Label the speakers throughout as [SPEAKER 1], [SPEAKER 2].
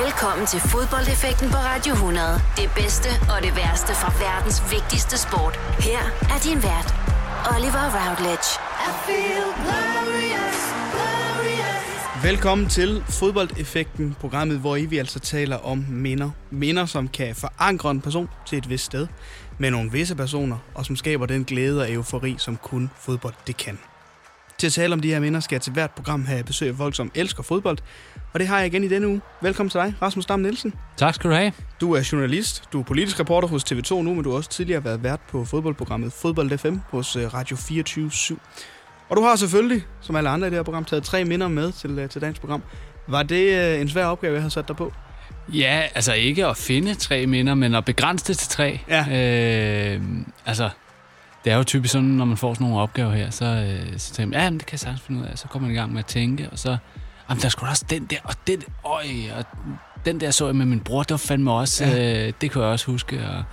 [SPEAKER 1] Velkommen til fodboldeffekten på Radio 100. Det bedste og det værste fra verdens vigtigste sport. Her er din vært, Oliver Routledge. I feel glorious,
[SPEAKER 2] glorious. Velkommen til fodboldeffekten, programmet, hvor I vi altså taler om minder. Minder, som kan forankre en person til et vist sted med nogle visse personer, og som skaber den glæde og eufori, som kun fodbold det kan. Til at tale om de her minder skal jeg til hvert program have besøg af folk, som elsker fodbold. Og det har jeg igen i denne uge. Velkommen til dig, Rasmus Dam Nielsen.
[SPEAKER 3] Tak skal du have.
[SPEAKER 2] Du er journalist, du er politisk reporter hos TV2 nu, men du har også tidligere været vært på fodboldprogrammet Fodbold FM hos øh, Radio 24 /7. Og du har selvfølgelig, som alle andre i det her program, taget tre minder med til, øh, til dagens program. Var det øh, en svær opgave, jeg havde sat dig på?
[SPEAKER 3] Ja, altså ikke at finde tre minder, men at begrænse det til tre.
[SPEAKER 2] Ja.
[SPEAKER 3] Øh, altså, det er jo typisk sådan, når man får sådan nogle opgaver her, så, øh, så tænker man, ja, men det kan jeg sagtens finde ud af. Så kommer man i gang med at tænke, og så, jamen, der skulle også den der, og den, øj, og den der så jeg med min bror, det var fandme også, ja. øh, det kunne jeg også huske. Og,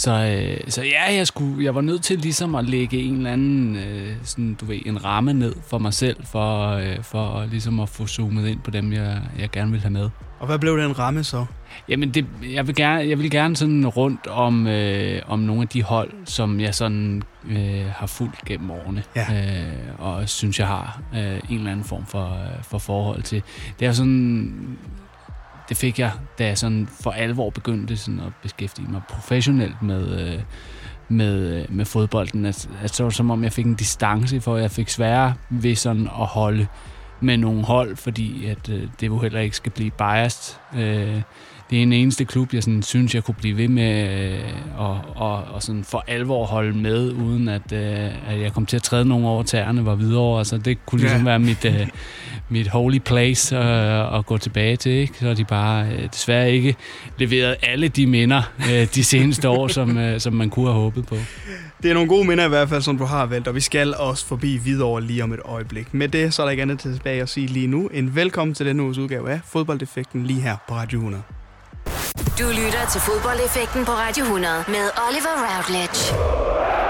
[SPEAKER 3] så, øh, så ja, jeg, skulle, jeg var nødt til ligesom at lægge en eller anden, øh, sådan, du ved, en ramme ned for mig selv, for, øh, for ligesom at få zoomet ind på dem, jeg, jeg gerne vil have med.
[SPEAKER 2] Og hvad blev den ramme så?
[SPEAKER 3] Jamen, det, jeg, vil gerne, jeg vil gerne sådan rundt om, øh, om nogle af de hold, som jeg sådan øh, har fulgt gennem årene.
[SPEAKER 2] Ja.
[SPEAKER 3] Øh, og synes, jeg har øh, en eller anden form for, for forhold til. Det er sådan... Det fik jeg, da jeg sådan for alvor begyndte sådan at beskæftige mig professionelt med, øh, med, med fodbolden. At, at så var det som om, jeg fik en distance, for jeg fik sværere ved sådan at holde med nogle hold, fordi at øh, det jo heller ikke skal blive biased. Øh, det er en eneste klub, jeg sådan, synes, jeg kunne blive ved med øh, og, og, og sådan for alvor holde med, uden at, øh, at jeg kom til at træde nogle over tæerne, var videre. Altså, det kunne ligesom ja. være mit, øh, mit holy place øh, at gå tilbage til. Ikke? Så de bare øh, desværre ikke leveret alle de minder øh, de seneste år, som, øh, som man kunne have håbet på.
[SPEAKER 2] Det er nogle gode minder i hvert fald, som du har valgt, og vi skal også forbi videre lige om et øjeblik. Med det, så er der ikke andet tilbage at sige lige nu. En velkommen til denne uges udgave af Fodboldeffekten lige her på Radio 100.
[SPEAKER 1] Du lytter til fodboldeffekten på Radio 100 med Oliver Routledge.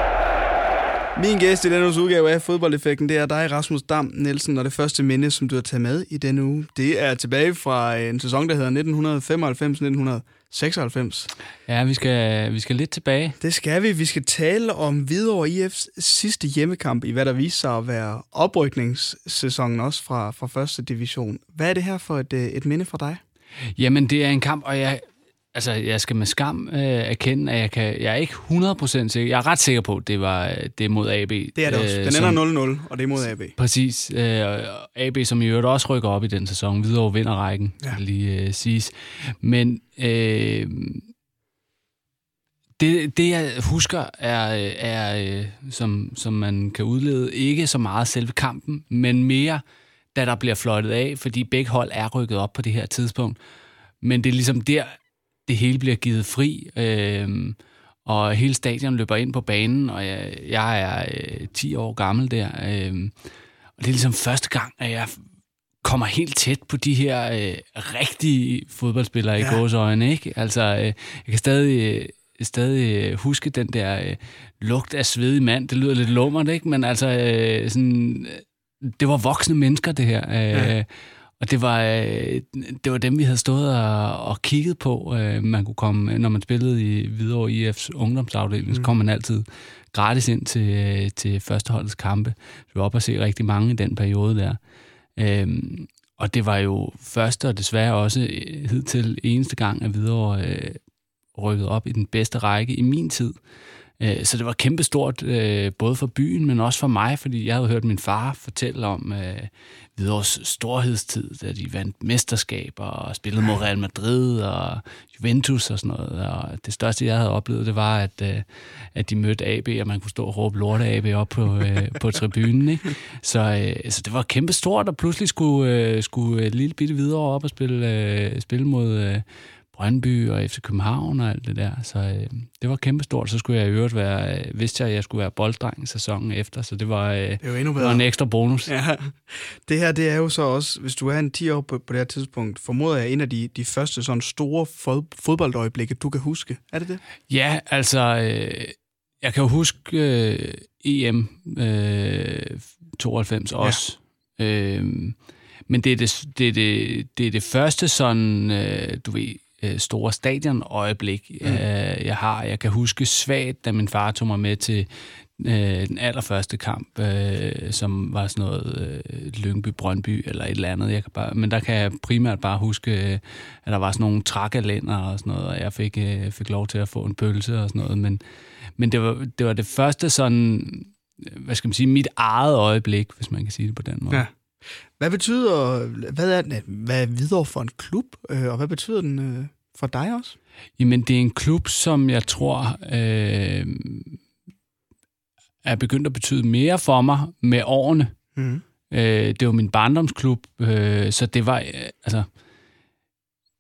[SPEAKER 2] Min gæst i denne uges udgave af Fodboldeffekten, det er dig, Rasmus Dam Nielsen, og det første minde, som du har taget med i denne uge, det er tilbage fra en sæson, der hedder 1995-1996.
[SPEAKER 3] Ja, vi skal, vi skal lidt tilbage.
[SPEAKER 2] Det skal vi. Vi skal tale om Hvidovre IF's sidste hjemmekamp i hvad der viser sig at være oprykningssæsonen også fra, fra første division. Hvad er det her for et, et minde fra dig?
[SPEAKER 3] Jamen, det er en kamp, og jeg, altså, jeg skal med skam øh, erkende, at jeg, kan, jeg er ikke 100% sikker. Jeg er ret sikker på, at det var det er mod AB.
[SPEAKER 2] Det er det også. Den øh, ender 0-0, og det er mod AB.
[SPEAKER 3] Præcis. Øh, AB, som i øvrigt også rykker op i den sæson. Videre vinder rækken, ja. lige øh, siges. Men øh, det, det, jeg husker, er, er øh, som, som man kan udlede, ikke så meget selve kampen, men mere da der bliver fløjtet af, fordi begge hold er rykket op på det her tidspunkt. Men det er ligesom der, det hele bliver givet fri, øh, og hele stadion løber ind på banen, og jeg, jeg er øh, 10 år gammel der. Øh, og det er ligesom første gang, at jeg kommer helt tæt på de her øh, rigtige fodboldspillere ja. i gåsøjne, ikke? Altså, øh, jeg kan stadig... Øh, stadig huske den der øh, lugt af svedig mand. Det lyder lidt lummert, ikke? Men altså, øh, sådan, det var voksne mennesker, det her. Ja. Øh, og det var, øh, det var dem, vi havde stået og, og kigget på. Øh, man kunne komme, når man spillede i Hvidovre IF's ungdomsafdeling, mm. så kom man altid gratis ind til, til førsteholdets kampe. Så vi var oppe og se rigtig mange i den periode der. Øhm, og det var jo første og desværre også hidtil eneste gang, at Hvidovre øh, rykket op i den bedste række i min tid. Øh, så det var kæmpestort, øh, både for byen, men også for mig, fordi jeg havde hørt min far fortælle om øh, Hvidovres storhedstid, da de vandt mesterskaber og spillede mod Real Madrid og Juventus og sådan noget. Og det største, jeg havde oplevet, det var, at, at de mødte AB, og man kunne stå og råbe lorte AB op på, på tribunen. Ikke? Så, så det var kæmpestort, og pludselig skulle, skulle lille bitte videre op og spille, spille mod Brøndby og FC København og alt det der. Så øh, det var kæmpestort. Så skulle jeg i øvrigt være, øh, vidste jeg, at jeg skulle være bolddreng sæsonen efter, så det var, øh, det var, endnu bedre. var en ekstra bonus.
[SPEAKER 2] Ja. Det her, det er jo så også, hvis du er en 10 år på, på det her tidspunkt, formoder jeg en af de, de første sådan store fod, fodboldøjeblikke, du kan huske. Er det det?
[SPEAKER 3] Ja, altså, øh, jeg kan jo huske øh, EM øh, 92 også. Ja. Øh, men det er det, det, er det, det, er det første sådan, øh, du ved, øh, store stadionøjeblik, mm. øh, jeg har. Jeg kan huske svagt, da min far tog mig med til øh, den allerførste kamp, øh, som var sådan noget øh, Lyngby-Brøndby eller et eller andet. Jeg kan bare, men der kan jeg primært bare huske, øh, at der var sådan nogle trakkalænder og sådan noget, og jeg fik, øh, fik lov til at få en pølse og sådan noget. Men, men det, var, det var det første sådan, hvad skal man sige, mit eget øjeblik, hvis man kan sige det på den måde. Ja.
[SPEAKER 2] Hvad betyder, hvad er, hvad er videre for en klub, øh, og hvad betyder den øh, for dig også?
[SPEAKER 3] Jamen, det er en klub, som jeg tror øh, er begyndt at betyde mere for mig med årene. Mm. Øh, det var min barndomsklub, øh, så det var, øh, altså,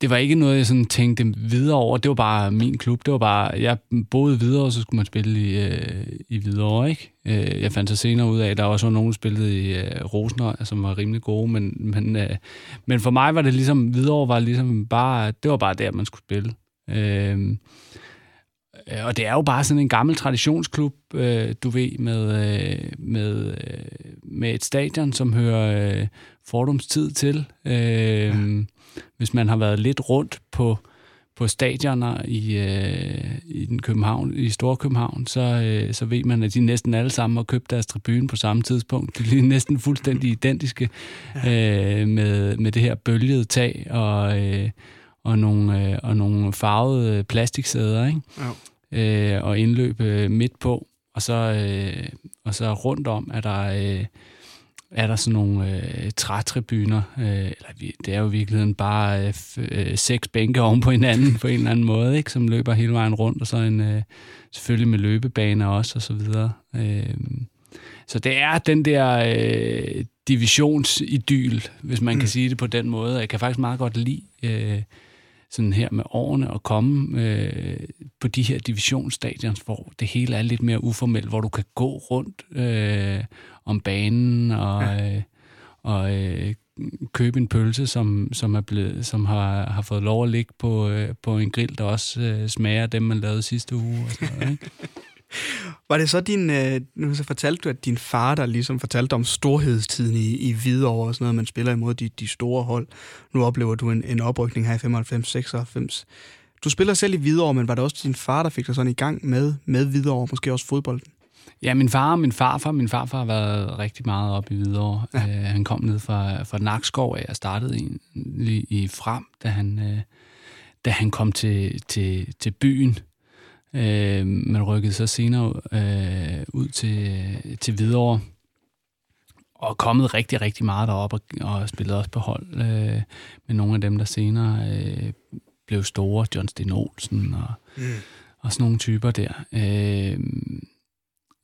[SPEAKER 3] det var ikke noget, jeg sådan tænkte videre over. Det var bare min klub. Det var bare, jeg boede videre, og så skulle man spille i, øh, i videre, ikke? Øh, jeg fandt så senere ud af, at der også var nogen, der spillede i øh, Rosner, altså, som var rimelig gode, men, men, øh, men for mig var det ligesom, videre var ligesom bare, det var bare der, man skulle spille. Øh, og det er jo bare sådan en gammel traditionsklub, øh, du ved, med, øh, med, øh, med et stadion, som hører øh, fordumstid til. Øh, ja. Hvis man har været lidt rundt på, på stadioner i, øh, i, den København, i Storkøbenhavn, så, øh, så ved man, at de næsten alle sammen har købt deres tribune på samme tidspunkt. De er næsten fuldstændig identiske øh, med, med det her bølgede tag og... Øh, og nogle, øh, og nogle farvede plastiksæder, ikke? Ja øh, og indløb øh, midt på, og så, øh, og så rundt om er der, øh, er der sådan nogle øh, trætribuner, øh, eller det er jo i virkeligheden bare øh, øh, seks bænke oven på hinanden på en eller anden måde, ikke, som løber hele vejen rundt, og så en, øh, selvfølgelig med løbebaner også, og så videre. Øh, så det er den der øh, divisionsidyl, hvis man mm. kan sige det på den måde. Jeg kan faktisk meget godt lide øh, sådan her med årene at komme øh, på de her divisionsstadions, hvor det hele er lidt mere uformelt, hvor du kan gå rundt øh, om banen og, ja. øh, og øh, købe en pølse, som, som, er blevet, som har, har fået lov at ligge på, øh, på en grill, der også øh, smager dem, man lavede sidste uge. Og sådan noget, ikke?
[SPEAKER 2] Var det så din, øh, nu så fortalte du, at din far, der ligesom fortalte om storhedstiden i, i Hvidovre og sådan noget, man spiller imod de, de store hold. Nu oplever du en, en oprykning her i 95-96. Du spiller selv i Hvidovre, men var det også din far, der fik dig sådan i gang med, med Hvidovre, måske også fodbolden?
[SPEAKER 3] Ja, min far og min farfar. Min farfar har været rigtig meget op i Hvidovre. Ja. Øh, han kom ned fra, fra Nakskov af og startede i, i, Frem, da han, øh, da han kom til, til, til byen Øh, man rykkede så senere øh, ud til, til Hvidovre, og kommet rigtig, rigtig meget derop og, og spillet også på hold øh, med nogle af dem, der senere øh, blev store, John Sten Olsen og, mm. og sådan nogle typer der. Øh,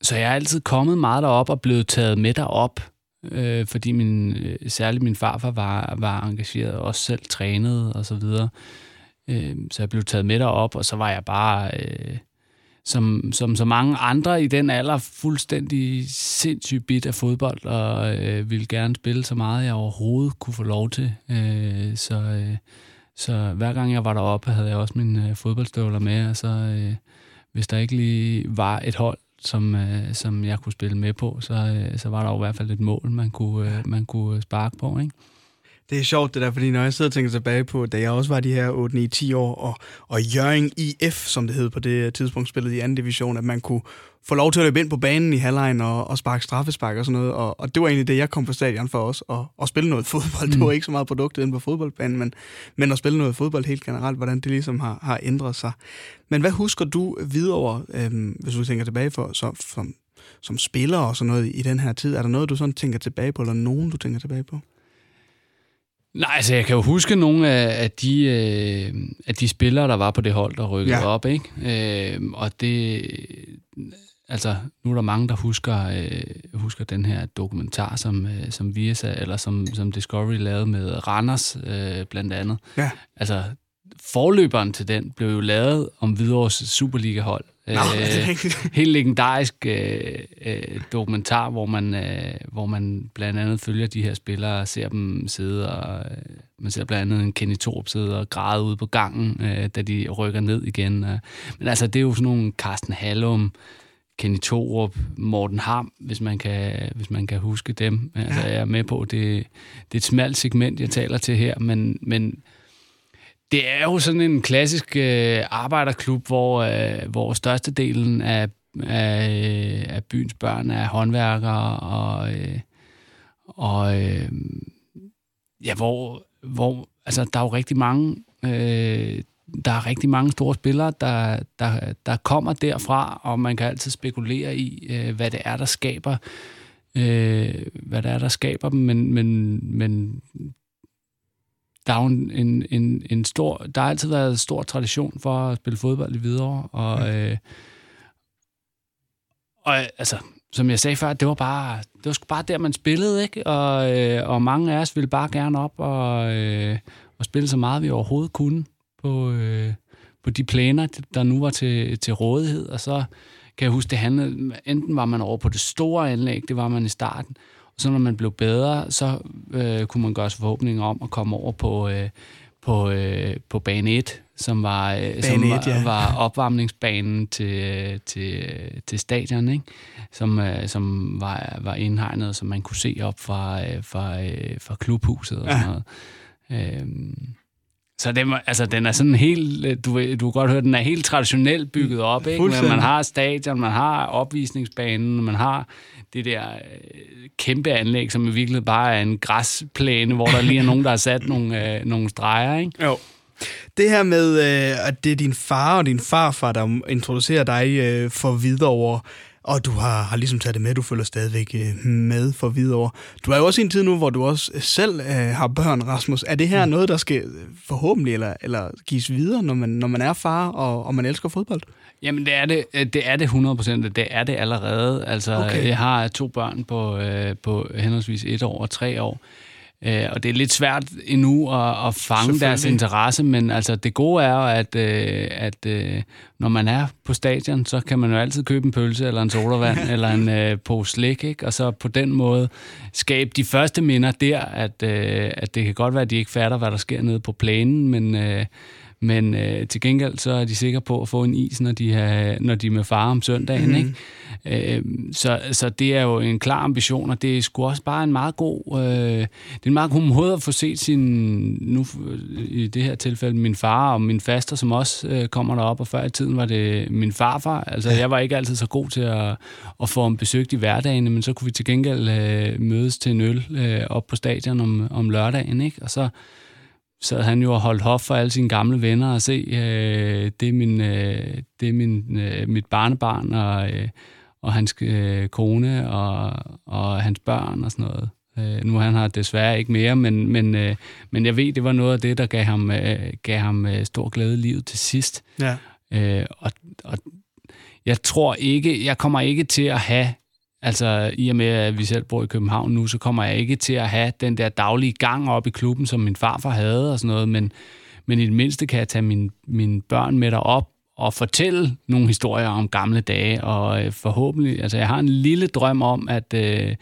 [SPEAKER 3] så jeg er altid kommet meget derop og blevet taget med derop, øh, fordi min, øh, særligt min farfar var, var engageret og også selv trænet og så videre. Øh, Øh, så jeg blev taget med derop, og så var jeg bare, øh, som, som så mange andre i den alder, fuldstændig sindssygt bit af fodbold, og øh, ville gerne spille så meget, jeg overhovedet kunne få lov til. Øh, så, øh, så hver gang jeg var deroppe, havde jeg også mine øh, fodboldstøvler med, og så øh, hvis der ikke lige var et hold, som, øh, som jeg kunne spille med på, så, øh, så var der jo i hvert fald et mål, man kunne, øh, man kunne øh, sparke på, ikke?
[SPEAKER 2] Det er sjovt det der, fordi når jeg sidder og tænker tilbage på, da jeg også var de her 8, 9, 10 år, og, og Jørgen IF, som det hed på det tidspunkt, spillede i anden division, at man kunne få lov til at løbe ind på banen i halvlejen og, og sparke straffespark og sådan noget. Og, og det var egentlig det, jeg kom på stadion for os, at, at spille noget fodbold. Mm. Det var ikke så meget produktet inde på fodboldbanen, men, men at spille noget fodbold helt generelt, hvordan det ligesom har, har ændret sig. Men hvad husker du videre, øhm, hvis du tænker tilbage for, så, som, som spiller og sådan noget i den her tid? Er der noget, du sådan tænker tilbage på, eller nogen, du tænker tilbage på?
[SPEAKER 3] Nej, altså jeg kan jo huske nogle af, af, de, øh, af de spillere, der var på det hold, der rykkede ja. op, ikke? Øh, og det... Altså, nu er der mange, der husker, øh, husker den her dokumentar, som, øh, som Viasa, eller som, som Discovery lavede med Randers, øh, blandt andet. Ja. Altså, forløberen til den blev jo lavet om Hvidovres Superliga-hold, Nå, øh, helt legendarisk øh, øh, dokumentar, hvor man, øh, hvor man blandt andet følger de her spillere og ser dem sidde, og øh, man ser blandt andet en Kenny Torp sidde og græde ude på gangen, øh, da de rykker ned igen. Øh. Men altså, det er jo sådan nogle Carsten Hallum, Kenny Torup, Morten Ham, hvis man kan, hvis man kan huske dem. Altså, jeg er med på, det, det er et smalt segment, jeg taler til her, men, men det er jo sådan en klassisk øh, arbejderklub, hvor, øh, hvor størstedelen af, af, af byens børn er håndværkere, og, øh, og øh, ja, hvor, hvor altså, der er jo rigtig mange øh, der er rigtig mange store spillere, der, der, der kommer derfra, og man kan altid spekulere i, øh, hvad det er, der skaber øh, hvad det er, der skaber dem, men, men, men der er jo en, en, en stor, der har altid været en stor tradition for at spille fodbold i Hvidovre, og, mm. øh, og altså, som jeg sagde før, det var bare, det var bare der, man spillede, ikke? Og, øh, og mange af os ville bare gerne op og, øh, og spille så meget, vi overhovedet kunne på, øh, på de planer, der nu var til, til rådighed, og så kan jeg huske, det handlede, enten var man over på det store anlæg, det var man i starten, så når man blev bedre, så øh, kunne man gøre sig forhåbninger om at komme over på, øh, på, øh, på bane 1, som var, øh, bane som 1, var, ja. var opvarmningsbanen til, til, til stadion, ikke? Som, øh, som var, var indhegnet, som man kunne se op fra, øh, fra, øh, fra klubhuset og sådan noget. Øh, så det, altså, den er sådan helt, øh, du, du kan godt høre, den er helt traditionelt bygget op, ikke? Men man har stadion, man har opvisningsbanen, man har det der øh, kæmpe anlæg, som i virkeligheden bare er en græsplæne, hvor der lige er nogen, der har sat nogle, øh, nogle streger, ikke?
[SPEAKER 2] Jo. Det her med, øh, at det er din far og din farfar, der introducerer dig øh, for videre over og du har, har ligesom taget det med, du følger stadigvæk øh, med for videre. Du er jo også i en tid nu, hvor du også selv øh, har børn, Rasmus. Er det her mm. noget, der skal forhåbentlig eller, eller gives videre, når man, når man er far og, og man elsker fodbold?
[SPEAKER 3] Jamen, det er det, øh, det, er det 100 procent. Det er det allerede. Altså, okay. jeg har to børn på, øh, på henholdsvis et år og tre år. Øh, og det er lidt svært endnu at, at fange deres interesse, men altså det gode er at, øh, at øh, når man er på stadion, så kan man jo altid købe en pølse eller en sodavand eller en øh, pose slik, ikke? og så på den måde skabe de første minder der, at, øh, at det kan godt være, at de ikke fatter, hvad der sker nede på planen, men... Øh, men øh, til gengæld så er de sikre på at få en is, når de, har, når de er med far om søndagen. Mm. Ikke? Øh, så, så det er jo en klar ambition, og det er sgu også bare en meget god, øh, det er en meget god måde at få set sin, nu i det her tilfælde, min far og min faster, som også øh, kommer derop, og før i tiden var det min farfar. Altså jeg var ikke altid så god til at, at få ham besøgt i hverdagen, men så kunne vi til gengæld øh, mødes til en øl øh, op på stadion om, om lørdagen, ikke? og så sad han jo og holdt hof for alle sine gamle venner og se, øh, det er, min, øh, det er min, øh, mit barnebarn og, øh, og hans øh, kone og, og hans børn og sådan noget. Øh, nu han har desværre ikke mere, men, men, øh, men jeg ved, det var noget af det, der gav ham, øh, gav ham øh, stor glæde i livet til sidst. Ja. Øh, og, og jeg tror ikke, jeg kommer ikke til at have Altså, i og med, at vi selv bor i København nu, så kommer jeg ikke til at have den der daglige gang op i klubben, som min farfar havde og sådan noget, men, men i det mindste kan jeg tage mine, mine børn med derop og fortælle nogle historier om gamle dage, og øh, forhåbentlig, altså jeg har en lille drøm om, at, øh,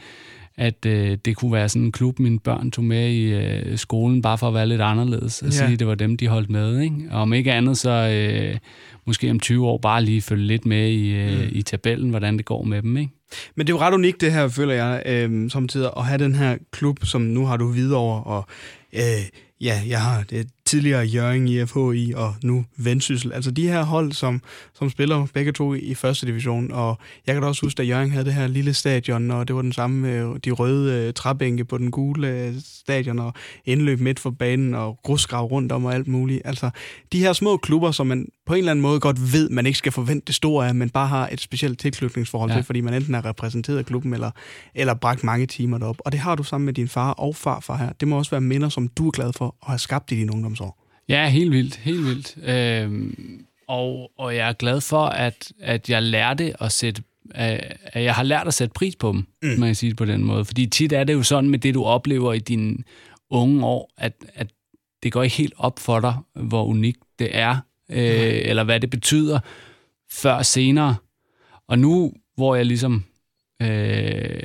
[SPEAKER 3] at øh, det kunne være sådan en klub, mine børn tog med i øh, skolen, bare for at være lidt anderledes, og ja. sige, at det var dem, de holdt med. Ikke? Og om ikke andet, så øh, måske om 20 år bare lige følge lidt med i, øh, mm. i tabellen, hvordan det går med dem. Ikke?
[SPEAKER 2] Men det er jo ret unikt det her, føler jeg, øh, samtidig at have den her klub, som nu har du videre over, og øh, ja, jeg har det tidligere Jørgen i FHI og nu Vendsyssel. Altså de her hold, som, som spiller begge to i første division. Og jeg kan da også huske, at Jørgen havde det her lille stadion, og det var den samme med de røde uh, træbænke på den gule uh, stadion, og indløb midt for banen, og grusgrav rundt om og alt muligt. Altså de her små klubber, som man på en eller anden måde godt ved, man ikke skal forvente det store af, men bare har et specielt tilknytningsforhold ja. til, fordi man enten er repræsenteret klubben, eller, eller bragt mange timer derop. Og det har du sammen med din far og farfar her. Det må også være minder, som du er glad for at have skabt i din ungdomsår.
[SPEAKER 3] Ja, helt vildt, helt vildt. Øhm, og, og jeg er glad for, at, at jeg lærte at sætte at jeg har lært at sætte pris på dem, mm. man kan sige det på den måde. Fordi tit er det jo sådan med det, du oplever i dine unge år, at, at det går ikke helt op for dig, hvor unikt det er, øh, eller hvad det betyder, før senere. Og nu, hvor jeg ligesom øh,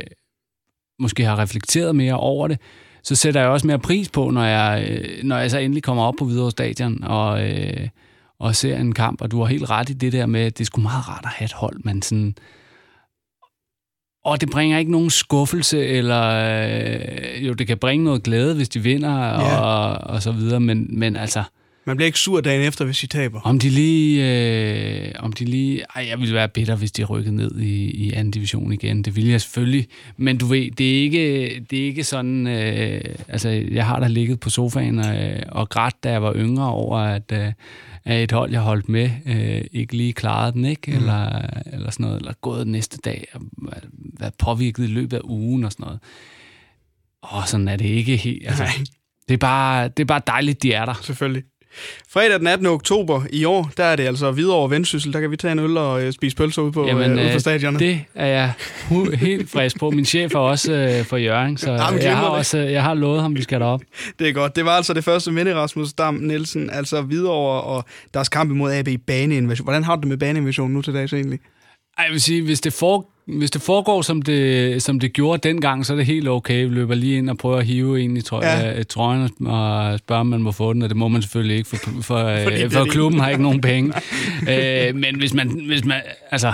[SPEAKER 3] måske har reflekteret mere over det, så sætter jeg også mere pris på, når jeg, øh, når jeg så endelig kommer op på Hvidovre Stadion og, øh, og ser en kamp. Og du har helt ret i det der med, at det er sgu meget rart at have et hold, man sådan og det bringer ikke nogen skuffelse, eller øh, jo, det kan bringe noget glæde, hvis de vinder, ja. og, og så videre, men, men altså...
[SPEAKER 2] Man bliver ikke sur dagen efter, hvis de taber.
[SPEAKER 3] Om de lige... Øh, om de lige ej, jeg ville være bitter, hvis de rykkede ned i, i anden division igen. Det ville jeg selvfølgelig. Men du ved, det er ikke, det er ikke sådan... Øh, altså, jeg har da ligget på sofaen og, og grædt, da jeg var yngre, over at... Øh, at et hold, jeg holdt med, øh, ikke lige klarede den, ikke? Mm. Eller, eller sådan noget, eller gået næste dag, og været påvirket i løbet af ugen og sådan noget. Og sådan er det ikke helt. Altså, det, er bare, det er bare dejligt, de er der.
[SPEAKER 2] Selvfølgelig. Fredag den 18. oktober i år, der er det altså videre over Vendsyssel. Der kan vi tage en øl og øh, spise pølser ude på, Jamen, øh, ude på stadionet.
[SPEAKER 3] Det er jeg helt frisk på. Min chef er også øh, for Jørgen, så Jamen, jeg, har også, jeg har lovet ham, vi skal derop.
[SPEAKER 2] Det er godt. Det var altså det første minde, Rasmus Dam Nielsen. Altså videre over og deres kamp imod AB Baneinvasion. Hvordan har du det med Baneinvasion nu til dags egentlig?
[SPEAKER 3] Ej, jeg vil sige, hvis det, for, hvis det foregår, som det, som det gjorde dengang, så er det helt okay. Vi løber lige ind og prøver at hive en i trø- ja. trøjen og spørge, om man må få den, og det må man selvfølgelig ikke, for, for, øh, for klubben har ikke nogen penge. øh, men hvis man, hvis man, altså...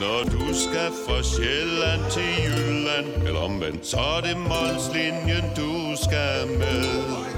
[SPEAKER 3] Når du skal fra Sjælland til Jylland, eller omvendt, så er det Molslinjen, du skal med.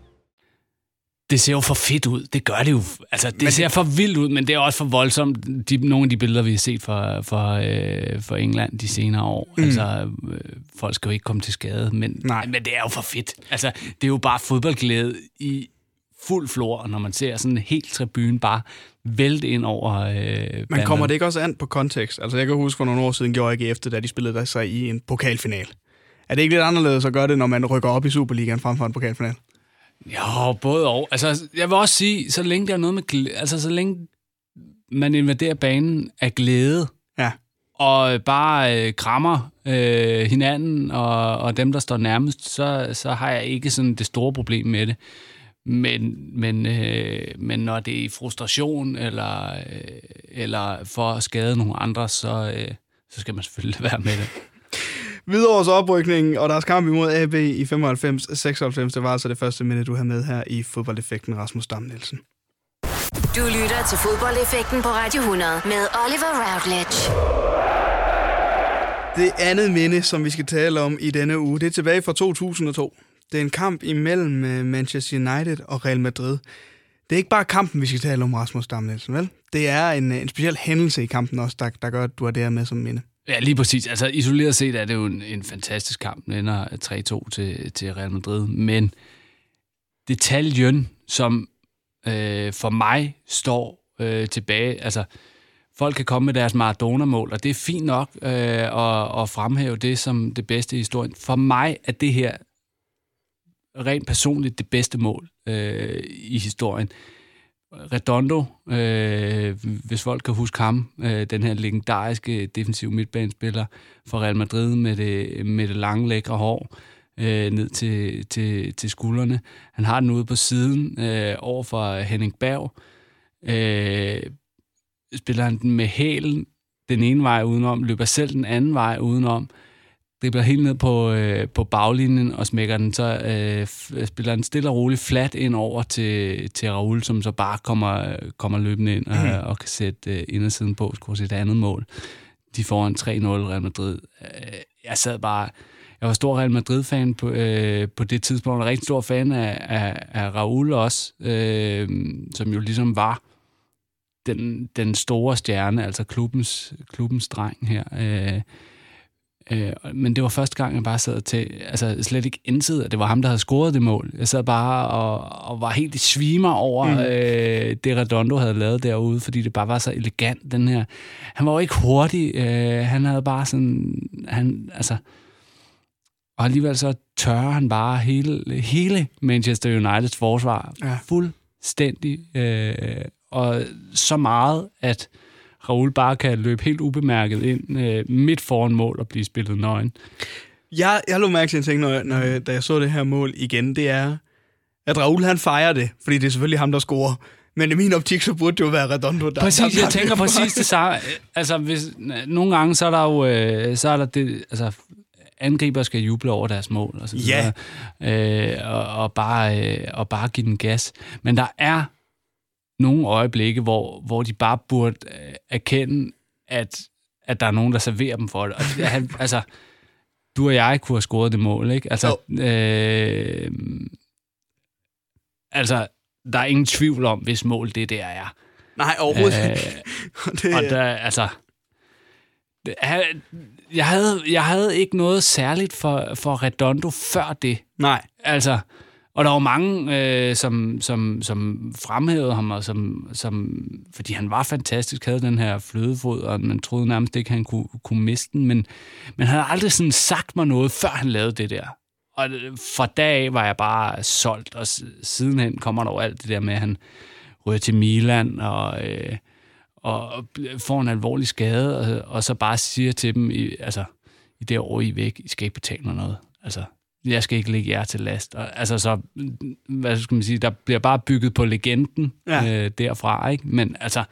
[SPEAKER 3] Det ser jo for fedt ud. Det gør det jo. Altså, det men ser for vildt ud, men det er også for voldsomt. De, nogle af de billeder, vi har set fra, fra, øh, fra England de senere år. Mm. Altså, øh, folk skal jo ikke komme til skade, men, Nej. men det er jo for fedt. Altså, det er jo bare fodboldglæde i fuld flor, når man ser sådan en helt tribune bare vælte ind over øh,
[SPEAKER 2] Men kommer det ikke også an på kontekst? Altså jeg kan huske, for nogle år siden gjorde jeg efter, da de spillede der sig i en pokalfinal. Er det ikke lidt anderledes at gøre det, når man rykker op i Superligaen frem for en pokalfinal?
[SPEAKER 3] Jo, både og. Altså, jeg vil også sige, så længe der er noget med glæde, altså så længe man invaderer banen af glæde,
[SPEAKER 2] ja.
[SPEAKER 3] og bare øh, krammer øh, hinanden og, og dem, der står nærmest, så, så har jeg ikke sådan det store problem med det. Men, men, øh, men når det er i frustration eller, øh, eller for at skade nogle andre, så, øh, så skal man selvfølgelig være med det.
[SPEAKER 2] Hvidovres oprykning og deres kamp imod AB i 95-96, det var altså det første minde, du har med her i fodboldeffekten, Rasmus Dam Nielsen.
[SPEAKER 1] Du lytter til fodboldeffekten på Radio 100 med Oliver Routledge.
[SPEAKER 2] Det andet minde, som vi skal tale om i denne uge, det er tilbage fra 2002. Det er en kamp imellem øh, Manchester United og Real Madrid. Det er ikke bare kampen, vi skal tale om, Rasmus Damnelsen, vel? Det er en, en speciel hændelse i kampen også, der, der gør, at du er der med som minde.
[SPEAKER 3] Ja, lige præcis. Altså isoleret set er det jo en, en fantastisk kamp. Den ender 3-2 til, til Real Madrid. Men detaljen, som øh, for mig står øh, tilbage, altså folk kan komme med deres Maradona-mål, og det er fint nok øh, at, at fremhæve det som det bedste i historien. For mig er det her rent personligt det bedste mål øh, i historien. Redondo, øh, hvis folk kan huske ham, øh, den her legendariske defensiv midtbanespiller for Real Madrid med det, med det lange, lækre hår øh, ned til, til, til skuldrene. Han har den ude på siden øh, over for Henning Berg. Øh, spiller han den med hælen den ene vej udenom, løber selv den anden vej udenom, dribler helt ned på, øh, på baglinjen og smækker den, så øh, spiller den stille og roligt flat ind over til, til Raul, som så bare kommer, kommer løbende ind og, mm. og kan sætte øh, indersiden på, skulle sit andet mål. De får en 3-0 Real Madrid. Øh, jeg sad bare, jeg var stor Real Madrid-fan på, øh, på det tidspunkt, og rigtig stor fan af, af, af Raul også, øh, som jo ligesom var den, den store stjerne, altså klubbens, klubbens dreng her. Øh, Øh, men det var første gang, jeg bare sad til, altså slet ikke indsid, at det var ham, der havde scoret det mål. Jeg sad bare og, og var helt i svimer over mm. øh, det, Redondo havde lavet derude, fordi det bare var så elegant, den her. Han var jo ikke hurtig, øh, han havde bare sådan, han, altså, og alligevel så tørrer han bare hele, hele Manchester Uniteds forsvar ja. fuldstændig, øh, og så meget, at Raul bare kan løbe helt ubemærket ind øh, midt foran mål og blive spillet nøgen.
[SPEAKER 2] Jeg, jeg lå mærke til en ting, når, jeg, når jeg, da jeg så det her mål igen, det er, at Raul han fejrer det, fordi det er selvfølgelig ham, der scorer. Men i min optik, så burde det jo være Redondo, der
[SPEAKER 3] Præcis, der, jeg tænker præcis det samme. Altså, hvis, nogle gange, så er der jo, øh, så er der det, altså, angriber skal juble over deres mål, og så videre, ja. øh, og, og, bare, øh, og bare give den gas. Men der er nogle øjeblikke, hvor, hvor de bare burde øh, erkende, at, at der er nogen, der serverer dem for det. Og det han, altså, du og jeg kunne have scoret det mål, ikke? Altså, øh, altså, der er ingen tvivl om, hvis mål det der er.
[SPEAKER 2] Nej, overhovedet ikke.
[SPEAKER 3] Øh, det, og der, altså, det, jeg, havde, jeg havde ikke noget særligt for, for Redondo før det.
[SPEAKER 2] Nej.
[SPEAKER 3] Altså, og der var mange, øh, som, som, som fremhævede ham, og som, som, fordi han var fantastisk, havde den her flødefod, og man troede nærmest ikke, han kunne, kunne miste den. Men, men han havde aldrig sådan sagt mig noget, før han lavede det der. Og øh, fra dag af var jeg bare solgt, og sidenhen kommer der jo alt det der med, at han ryger til Milan, og, øh, og får en alvorlig skade, og, og så bare siger til dem, i, altså, i det år I er væk, I skal ikke betale mig noget. Altså, jeg skal ikke lægge jer til last. Og, altså så, hvad skal man sige, der bliver bare bygget på legenden ja. øh, derfra, ikke? Men altså,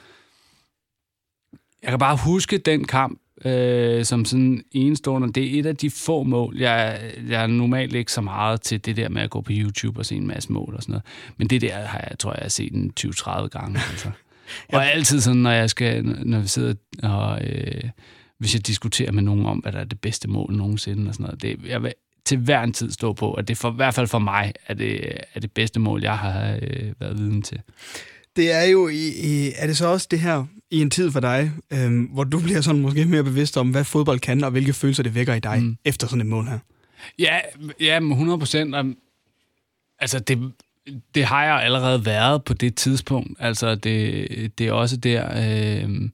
[SPEAKER 3] jeg kan bare huske den kamp, øh, som sådan enestående. Det er et af de få mål. Jeg, jeg er normalt ikke så meget til det der med at gå på YouTube og se en masse mål og sådan noget. Men det der har jeg, tror jeg, har set en 20-30 gange. Altså. Og ja. altid sådan, når jeg skal, når vi sidder og... Øh, hvis jeg diskuterer med nogen om, hvad der er det bedste mål nogensinde og sådan noget. Det, jeg vil til hver en tid stå på, at det for, i hvert fald for mig er det, er det bedste mål, jeg har øh, været viden til.
[SPEAKER 2] Det er jo, i, i, er det så også det her i en tid for dig, øh, hvor du bliver sådan måske mere bevidst om, hvad fodbold kan, og hvilke følelser det vækker i dig mm. efter sådan et mål her?
[SPEAKER 3] Ja, ja 100 procent. Altså, det, det har jeg allerede været på det tidspunkt. Altså, det, det er også der... Øh,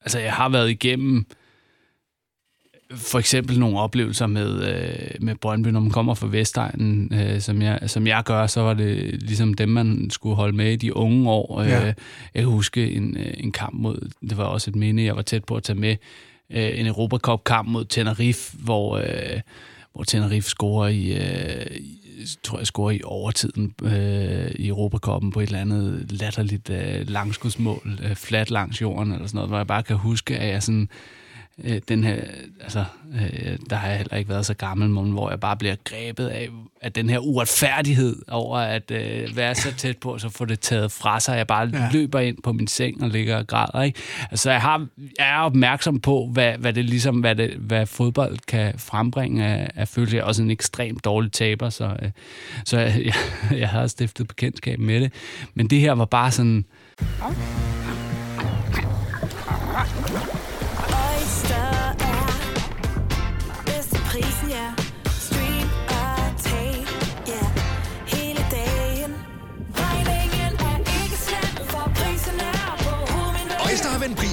[SPEAKER 3] altså, jeg har været igennem for eksempel nogle oplevelser med, øh, med Brøndby, når man kommer fra Vestegnen, øh, som, jeg, som jeg gør, så var det ligesom dem, man skulle holde med i de unge år. Øh, ja. Jeg kan huske en, en kamp mod, det var også et minde, jeg var tæt på at tage med, øh, en Europacup-kamp mod Tenerife, hvor, øh, hvor Tenerife scorer i, øh, tror jeg, scorer i overtiden øh, i Europacupen på et eller andet latterligt øh, langskudsmål, øh, flat langs jorden, eller sådan noget, hvor jeg bare kan huske, at jeg sådan øh, den her, altså, øh, der har jeg heller ikke været så gammel, men hvor jeg bare bliver grebet af, af den her uretfærdighed over at øh, være så tæt på, så få det taget fra sig. Jeg bare ja. løber ind på min seng og ligger og græder. Ikke? Altså, jeg, har, jeg er opmærksom på, hvad, hvad det ligesom, hvad, det, hvad fodbold kan frembringe af, af følelse. Jeg er også en ekstremt dårlig taber, så, øh, så jeg, jeg, jeg har stiftet bekendtskab med det. Men det her var bare sådan...
[SPEAKER 4] vendt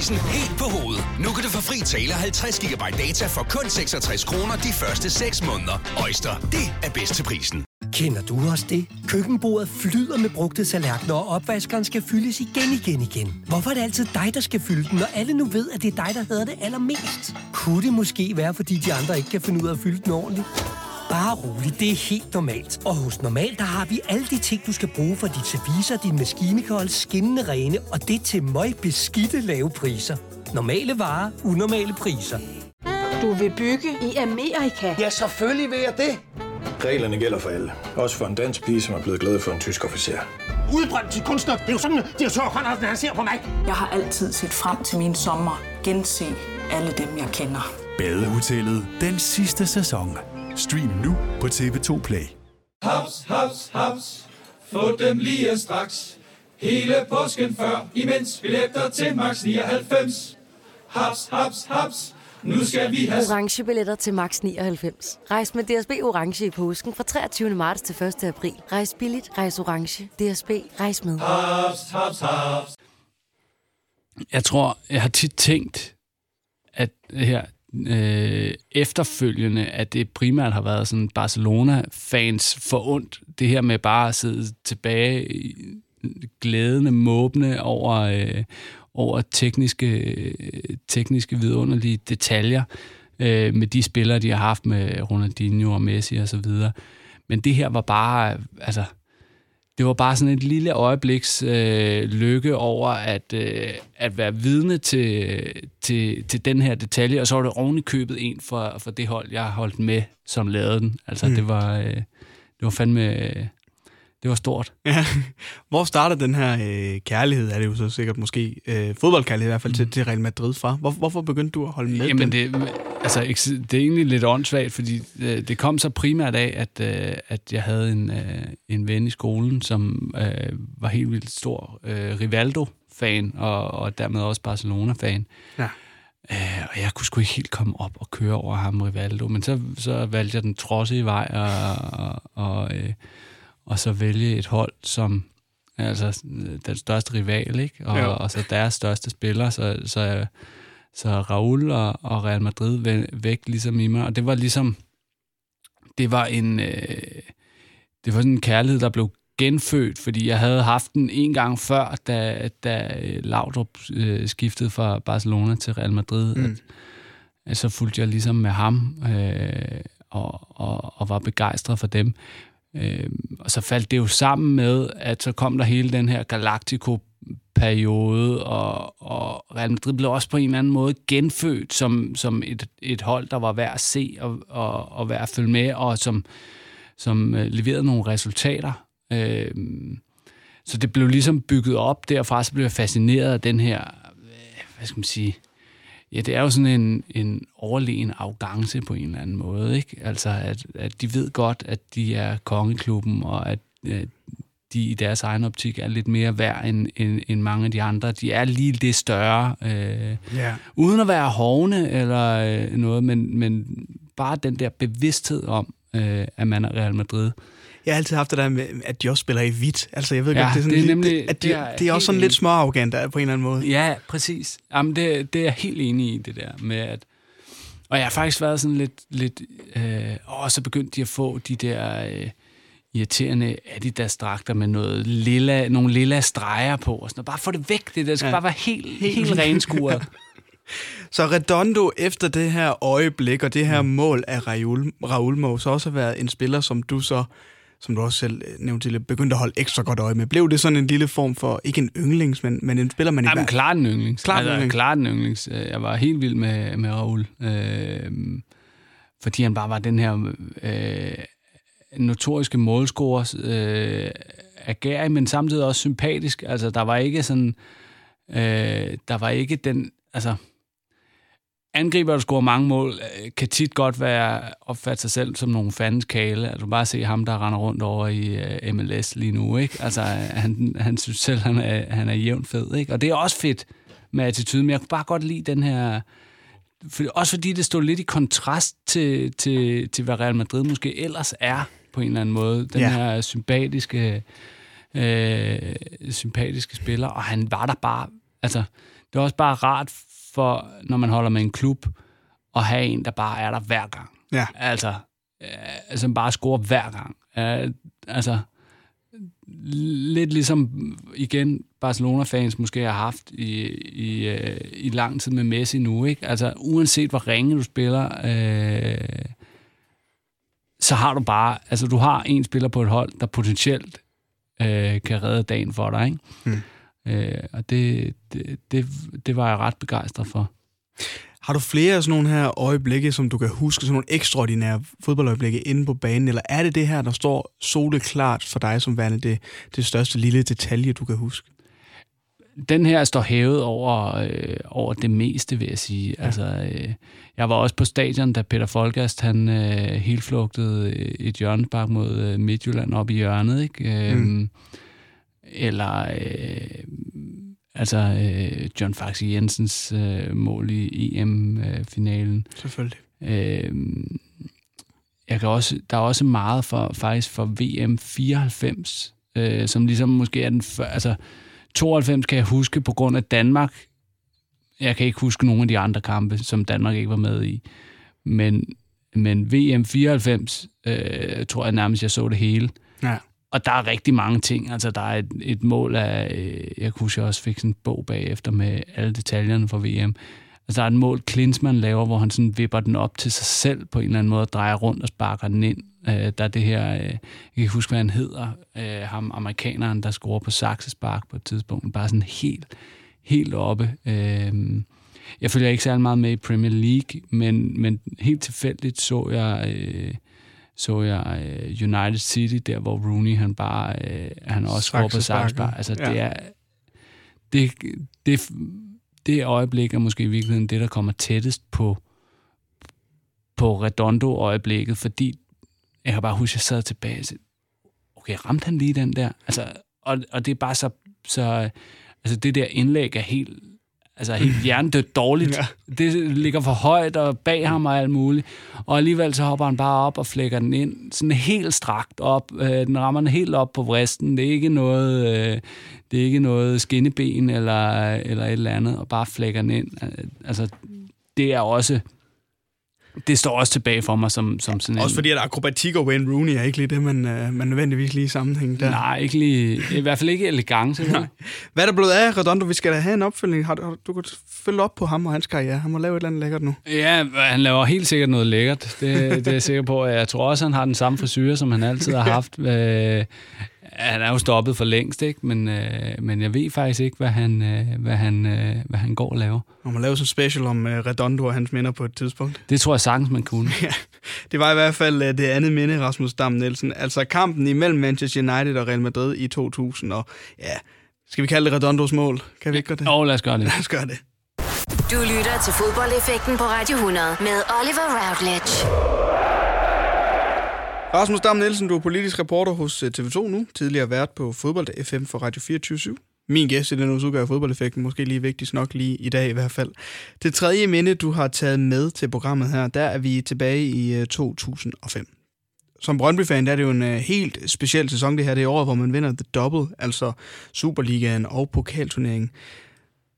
[SPEAKER 4] prisen helt på hovedet. Nu kan du få fri tale 50 GB data for kun 66 kroner de første 6 måneder. Øjster, det er bedst til prisen.
[SPEAKER 5] Kender du også det? Køkkenbordet flyder med brugte tallerkener, og opvaskeren skal fyldes igen, igen, igen. Hvorfor er det altid dig, der skal fylde den, når alle nu ved, at det er dig, der hedder det allermest? Kunne det måske være, fordi de andre ikke kan finde ud af at fylde den ordentligt? Bare rolig, det er helt normalt. Og hos Normal, der har vi alle de ting, du skal bruge for dit service og din maskine kan holde skinnende rene, og det til møg beskidte lave priser. Normale varer, unormale priser.
[SPEAKER 6] Du vil bygge i Amerika?
[SPEAKER 7] Ja, selvfølgelig vil jeg det.
[SPEAKER 8] Reglerne gælder for alle. Også for en dansk pige, som er blevet glad for en tysk officer.
[SPEAKER 7] Udbrændt til kunstner. Det er jo sådan, at direktør Conradsen, han ser på mig.
[SPEAKER 9] Jeg har altid set frem til min sommer. Gense alle dem, jeg kender.
[SPEAKER 10] Badehotellet den sidste sæson. Stream nu på TV2 Play.
[SPEAKER 11] Haps, haps, haps. Få dem lige straks. Hele påsken før, imens billetter til max 99. Haps, haps, haps. Nu skal vi have...
[SPEAKER 12] Orange billetter til max 99. Rejs med DSB Orange i påsken fra 23. marts til 1. april. Rejs billigt, rejs orange. DSB, rejs med.
[SPEAKER 11] Haps, haps, haps.
[SPEAKER 3] Jeg tror, jeg har tit tænkt, at her øh, efterfølgende, at det primært har været sådan Barcelona-fans forundt. Det her med bare at sidde tilbage glædende, måbne over, øh, over tekniske, tekniske vidunderlige detaljer øh, med de spillere, de har haft med Ronaldinho og Messi og så videre. Men det her var bare, altså, det var bare sådan et lille øjebliks øh, lykke over at, øh, at være vidne til, til, til den her detalje, og så var det oven i købet en for, for det hold, jeg har holdt med, som lavede den. Altså, mm. det, var, øh, det var fandme... Øh, det var stort.
[SPEAKER 2] Ja. Hvor starter den her øh, kærlighed, er det jo så sikkert måske, øh, fodboldkærlighed i hvert fald, mm. til, til Real Madrid fra? Hvor, hvorfor begyndte du at holde med
[SPEAKER 3] Jamen,
[SPEAKER 2] den?
[SPEAKER 3] det, altså, det er egentlig lidt åndssvagt, fordi det, øh, det kom så primært af, at, øh, at jeg havde en, øh, en ven i skolen, som øh, var helt vildt stor øh, Rivaldo-fan, og, og dermed også Barcelona-fan.
[SPEAKER 2] Ja.
[SPEAKER 3] Øh, og jeg kunne sgu ikke helt komme op og køre over ham, Rivaldo, men så, så valgte jeg den trodsige vej, og, og, og øh, og så vælge et hold som altså den største rival, ikke? Og, og så deres største spiller, så, så, så Raul og, og Real Madrid væk ligesom i mig, og det var ligesom det var en øh, det var sådan en kærlighed, der blev genfødt, fordi jeg havde haft den en gang før, da, da Laudrup øh, skiftede fra Barcelona til Real Madrid, mm. at, at så fulgte jeg ligesom med ham øh, og, og, og var begejstret for dem. Øh, og så faldt det jo sammen med, at så kom der hele den her Galactico-periode, og, og Real Madrid blev også på en eller anden måde genfødt som, som et, et hold, der var værd at se og, og, og værd at følge med, og som, som øh, leverede nogle resultater. Øh, så det blev ligesom bygget op derfra, så blev jeg fascineret af den her, øh, hvad skal man sige, Ja, det er jo sådan en, en overlegen arrogance på en eller anden måde, ikke? Altså, at, at de ved godt, at de er kongeklubben, og at, at de i deres egen optik er lidt mere værd end, end, end mange af de andre. De er lige det større, øh,
[SPEAKER 2] yeah.
[SPEAKER 3] uden at være hovne eller øh, noget, men, men bare den der bevidsthed om, øh, at man er Real Madrid.
[SPEAKER 2] Jeg har altid haft det der med, at de også spiller i hvidt. Altså, jeg ved
[SPEAKER 3] Ja,
[SPEAKER 2] godt, det er, sådan
[SPEAKER 3] det er
[SPEAKER 2] lidt,
[SPEAKER 3] nemlig-
[SPEAKER 2] at de,
[SPEAKER 3] det er
[SPEAKER 2] det er også sådan lidt småarrogant på en eller anden måde.
[SPEAKER 3] Ja, præcis. Jamen, det, det er jeg helt enig i, det der med, at... Og jeg har faktisk været sådan lidt... lidt øh, og så begyndte de at få de der øh, irriterende Adidas-dragter med noget lilla, nogle lilla streger på. Og sådan, noget. bare få det væk, det der. Skal
[SPEAKER 2] ja.
[SPEAKER 3] bare være helt, helt, helt renskuret.
[SPEAKER 2] Så Redondo efter det her øjeblik og det her mm. mål af Raul, Raul må så også have været en spiller, som du så, som du også selv øh, nævnte til, begyndte at holde ekstra godt øje med. Blev det sådan en lille form for, ikke en yndlings, men, men en spiller, man i
[SPEAKER 3] Jamen, klart en yndlings.
[SPEAKER 2] Klart en
[SPEAKER 3] altså,
[SPEAKER 2] yndlings.
[SPEAKER 3] Klart en yndlings. Øh, Jeg var helt vild med, med Raul. Øh, fordi han bare var den her øh, notoriske målscorer, øh, agerig, men samtidig også sympatisk. Altså, der var ikke sådan... Øh, der var ikke den... Altså, angriber, der scorer mange mål, øh, kan tit godt være opfatte sig selv som nogle fandens kale. Altså bare se ham, der render rundt over i uh, MLS lige nu. Ikke? Altså, han, han synes selv, han er, han er jævnt fed. Ikke? Og det er også fedt med attitude, men jeg kunne bare godt lide den her... For, også fordi det stod lidt i kontrast til, til, til, hvad Real Madrid måske ellers er, på en eller anden måde. Den
[SPEAKER 2] Ja.
[SPEAKER 3] her sympatiske, øh, sympatiske spiller, og han var der bare... Altså, det er også bare rart for, når man holder med en klub, at have en, der bare er der hver gang.
[SPEAKER 2] Ja.
[SPEAKER 3] Altså, øh, som bare scorer hver gang. Øh, altså, lidt ligesom, igen, Barcelona-fans måske har haft i, i, øh, i lang tid med Messi nu, ikke? Altså, uanset hvor ringe du spiller, øh, så har du bare, altså du har en spiller på et hold, der potentielt øh, kan redde dagen for dig, ikke?
[SPEAKER 2] Mm.
[SPEAKER 3] Øh, og det, det, det, det var jeg ret begejstret for.
[SPEAKER 2] Har du flere af sådan nogle her øjeblikke, som du kan huske, sådan nogle ekstraordinære fodboldøjeblikke inde på banen, eller er det det her, der står soleklart for dig som værende det, det største lille detalje, du kan huske?
[SPEAKER 3] den her står hævet over, øh, over det meste, vil jeg sige. Ja. Altså, øh, jeg var også på stadion, da Peter Folgast, han øh, helflugtede et hjørnespark mod øh, Midtjylland op i hjørnet, ikke? Mm. Eller, øh, altså, øh, John Faxi Jensens øh, mål i EM-finalen.
[SPEAKER 2] Selvfølgelig.
[SPEAKER 3] Øh, jeg kan også, der er også meget for, faktisk for VM 94, øh, som ligesom måske er den... Altså, 92 kan jeg huske på grund af Danmark. Jeg kan ikke huske nogen af de andre kampe, som Danmark ikke var med i. Men, men VM 94, øh, tror jeg nærmest, jeg så det hele.
[SPEAKER 2] Ja.
[SPEAKER 3] Og der er rigtig mange ting. Altså, der er et, et mål af... Øh, jeg kunne huske, jeg også fik sådan en bog bagefter med alle detaljerne fra VM. Altså, der er et mål, Klinsmann laver, hvor han sådan vipper den op til sig selv på en eller anden måde, og drejer rundt og sparker den ind. Øh, der er det her, øh, jeg kan ikke huske, hvad han hedder, øh, ham amerikaneren, der scorer på saksespark på et tidspunkt, bare sådan helt, helt oppe. Øh, jeg følger ikke særlig meget med i Premier League, men, men helt tilfældigt så jeg... Øh, så jeg øh, United City, der hvor Rooney han bare, øh, han også scorer på saksespark. Altså ja. det er, det, det, det øjeblik er måske i virkeligheden det, der kommer tættest på, på Redondo-øjeblikket, fordi jeg kan bare huske, at jeg sad tilbage og sagde, okay, ramte han lige den der? Altså, og, og det er bare så, så altså det der indlæg er helt, altså helt hjernedødt dårligt. Ja. Det ligger for højt og bag ham og alt muligt. Og alligevel så hopper han bare op og flækker den ind, sådan helt strakt op. Øh, den rammer den helt op på vristen. Det er ikke noget, øh, det er ikke noget skinneben eller, eller et eller andet, og bare flækker den ind. Altså, det er også det står også tilbage for mig som, som sådan
[SPEAKER 2] Også
[SPEAKER 3] en...
[SPEAKER 2] fordi, at akrobatik og Wayne Rooney er ikke lige det, man, uh, man nødvendigvis lige sammenhæng der.
[SPEAKER 3] Nej, ikke lige, i hvert fald ikke elegance. Nej.
[SPEAKER 2] Hvad er der blevet af Redondo? Vi skal da have en opfølgning. Har du, du kan følge op på ham og hans karriere. Han må lave et eller andet lækkert nu.
[SPEAKER 3] Ja, han laver helt sikkert noget lækkert. Det, det er jeg sikker på. Jeg tror også, han har den samme frisyr, som han altid har haft. Øh, han er jo stoppet for længst, ikke? Men, øh, men jeg ved faktisk ikke, hvad han, øh, hvad han, øh, hvad han går og laver.
[SPEAKER 2] Man må lave sådan en special om øh, Redondo og hans minder på et tidspunkt.
[SPEAKER 3] Det tror jeg sagtens, man kunne.
[SPEAKER 2] ja, det var i hvert fald øh, det andet minde, Rasmus Dam Nielsen. Altså kampen imellem Manchester United og Real Madrid i 2000, og ja, skal vi kalde det Redondos mål? Kan vi ikke gøre det?
[SPEAKER 3] Jo, lad os gøre det.
[SPEAKER 2] Lad os gøre det.
[SPEAKER 1] Du lytter til fodboldeffekten på Radio 100 med Oliver Routledge.
[SPEAKER 2] Rasmus Dam Nielsen, du er politisk reporter hos øh, TV2 nu, tidligere vært på Fodbold FM for Radio 24 /7. Min gæst i den uges udgave af Fodboldeffekten, måske lige vigtigst nok lige i dag i hvert fald. Det tredje minde, du har taget med til programmet her, der er vi tilbage i øh, 2005. Som Brøndby-fan der er det jo en øh, helt speciel sæson, det her. Det er året, hvor man vinder The Double, altså Superligaen og pokalturneringen.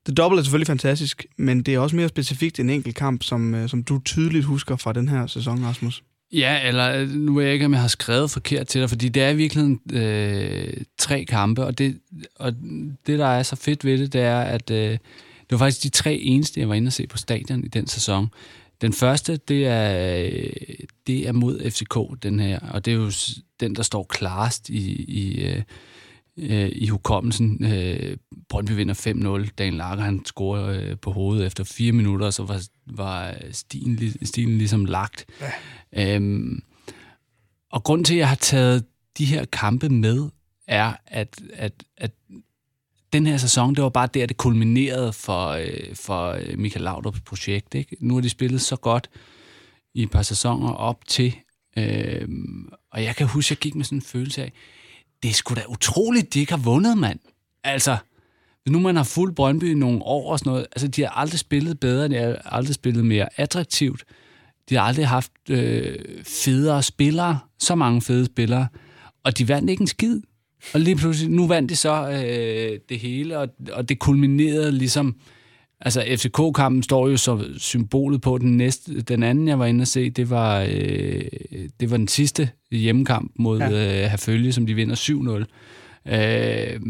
[SPEAKER 2] The Double er selvfølgelig fantastisk, men det er også mere specifikt en enkelt kamp, som, som du tydeligt husker fra den her sæson, Rasmus.
[SPEAKER 3] Ja, eller øh, nu ved jeg ikke, om jeg har skrevet forkert til dig, fordi det er virkelig øh, tre kampe, og det, og det, der er så fedt ved det, det er, at øh, det var faktisk de tre eneste, jeg var inde og se på stadion i den sæson. Den første, det er, øh, det er mod FCK, den her, og det er jo den, der står klarest i, i, øh, øh i hukommelsen. Øh, Brøndby vinder 5-0. Dan Lager, han scorer øh, på hovedet efter fire minutter, og så var, var stilen, stilen ligesom lagt. Ja. Øhm, og grund til, at jeg har taget de her kampe med, er, at, at, at den her sæson, det var bare der, det kulminerede for, øh, for øh, Michael Laudrups projekt. Ikke? Nu har de spillet så godt i et par sæsoner op til, øh, og jeg kan huske, at jeg gik med sådan en følelse af, det er sgu da utroligt, de ikke har vundet, mand. Altså, nu man har fuldt Brøndby i nogle år og sådan noget, altså de har aldrig spillet bedre, de har aldrig spillet mere attraktivt. De har aldrig haft øh, federe spillere, så mange fede spillere, og de vandt ikke en skid. Og lige pludselig, nu vandt de så øh, det hele, og, og det kulminerede ligesom... Altså, FCK-kampen står jo så symbolet på den næste. Den anden, jeg var inde og se, det var, øh, det var den sidste hjemmekamp mod ja. øh, Herfølge, som de vinder 7-0. Øh,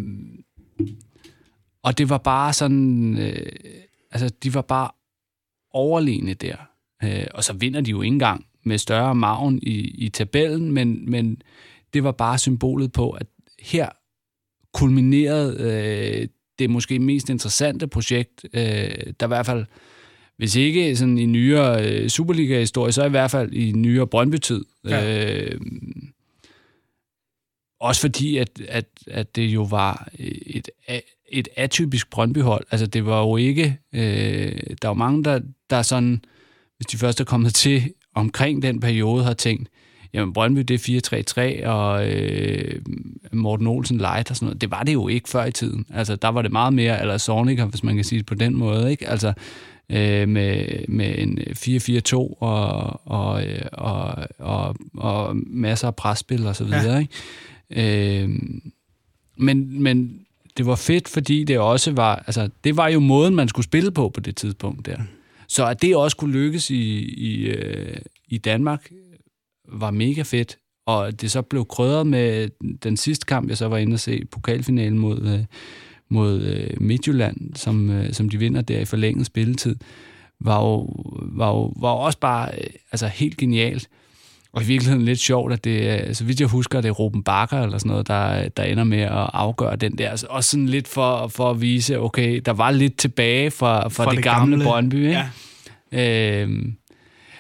[SPEAKER 3] og det var bare sådan... Øh, altså, de var bare overlegne der. Øh, og så vinder de jo ikke engang med større maven i, i tabellen, men, men det var bare symbolet på, at her kulminerede øh, det måske mest interessante projekt, øh, der i hvert fald, hvis ikke sådan i nyere øh, Superliga-historie, så i hvert fald i nyere Brøndby-tid. Ja. Øh, også fordi, at, at, at det jo var et et atypisk Brøndby-hold. Altså, det var jo ikke... Øh, der var mange, der, der sådan, hvis de først er kommet til omkring den periode, har tænkt, jamen Brøndby det er 4-3-3, og øh, Morten Olsen light og sådan noget. Det var det jo ikke før i tiden. Altså, der var det meget mere, eller Sorniger, hvis man kan sige det på den måde, ikke? Altså, øh, med, med en 4-4-2 og, og, og, og, og masser af presspil og så videre, ja. ikke? Øh, men, men det var fedt, fordi det også var, altså, det var jo måden, man skulle spille på på det tidspunkt der. Så at det også kunne lykkes i, i, øh, i Danmark, var mega fedt. Og det så blev krydret med den sidste kamp, jeg så var inde og se, pokalfinalen mod, øh, mod øh, Midtjylland, som, øh, som de vinder der i forlænget spilletid, var jo, var jo, var jo også bare øh, altså helt genialt. Og i virkeligheden lidt sjovt, at det, så vidt jeg husker, det er Ruben Bakker eller sådan noget, der, der ender med at afgøre den der. Altså, også sådan lidt for, for at vise, okay, der var lidt tilbage fra, fra, fra det, det gamle, gamle Brøndby. Ikke? Ja. Øhm,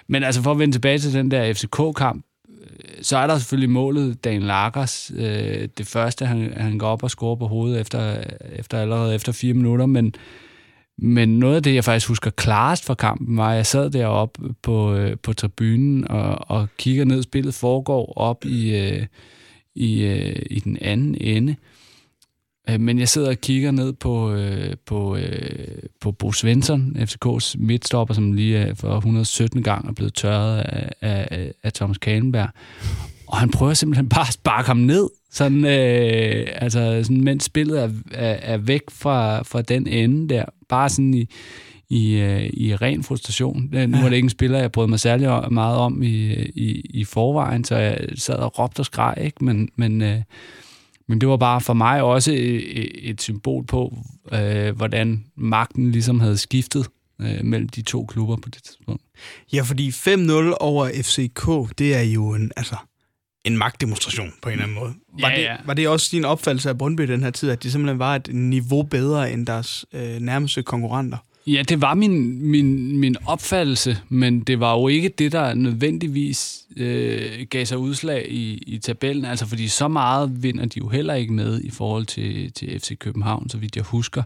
[SPEAKER 3] men altså for at vende tilbage til den der FCK-kamp, så er der selvfølgelig målet, Dan Lagers. Øh, det første, han, han går op og scorer på hovedet efter, efter allerede efter fire minutter, men, men noget af det, jeg faktisk husker klarest fra kampen, var, at jeg sad deroppe på, øh, på tribunen og, og kigger ned. Spillet foregår op i, øh, i, øh, i den anden ende. Øh, men jeg sidder og kigger ned på, øh, på, øh, på Bo Svensson, FCK's midtstopper, som lige for 117 gang er blevet tørret af, af, af Thomas Kalenberg. Og han prøver simpelthen bare at sparke ham ned, sådan, øh, altså, sådan, mens spillet er, er, er væk fra, fra den ende der. Bare sådan i, i, øh, i ren frustration. Nu var det ikke en spiller, jeg brød mig særlig meget om i, i, i forvejen, så jeg sad og råbte og skreg, ikke? men, men øh, men det var bare for mig også et, et symbol på, øh, hvordan magten ligesom havde skiftet øh, mellem de to klubber på det tidspunkt.
[SPEAKER 2] Ja, fordi 5-0 over FCK, det er jo en, altså, en magtdemonstration på en eller anden måde. Var, ja, ja. Det, var det også din opfattelse af Brøndby den her tid, at de simpelthen var et niveau bedre end deres øh, nærmeste konkurrenter?
[SPEAKER 3] Ja, det var min, min, min opfattelse, men det var jo ikke det, der nødvendigvis øh, gav sig udslag i, i tabellen. Altså, fordi så meget vinder de jo heller ikke med i forhold til, til FC København, så vidt jeg husker.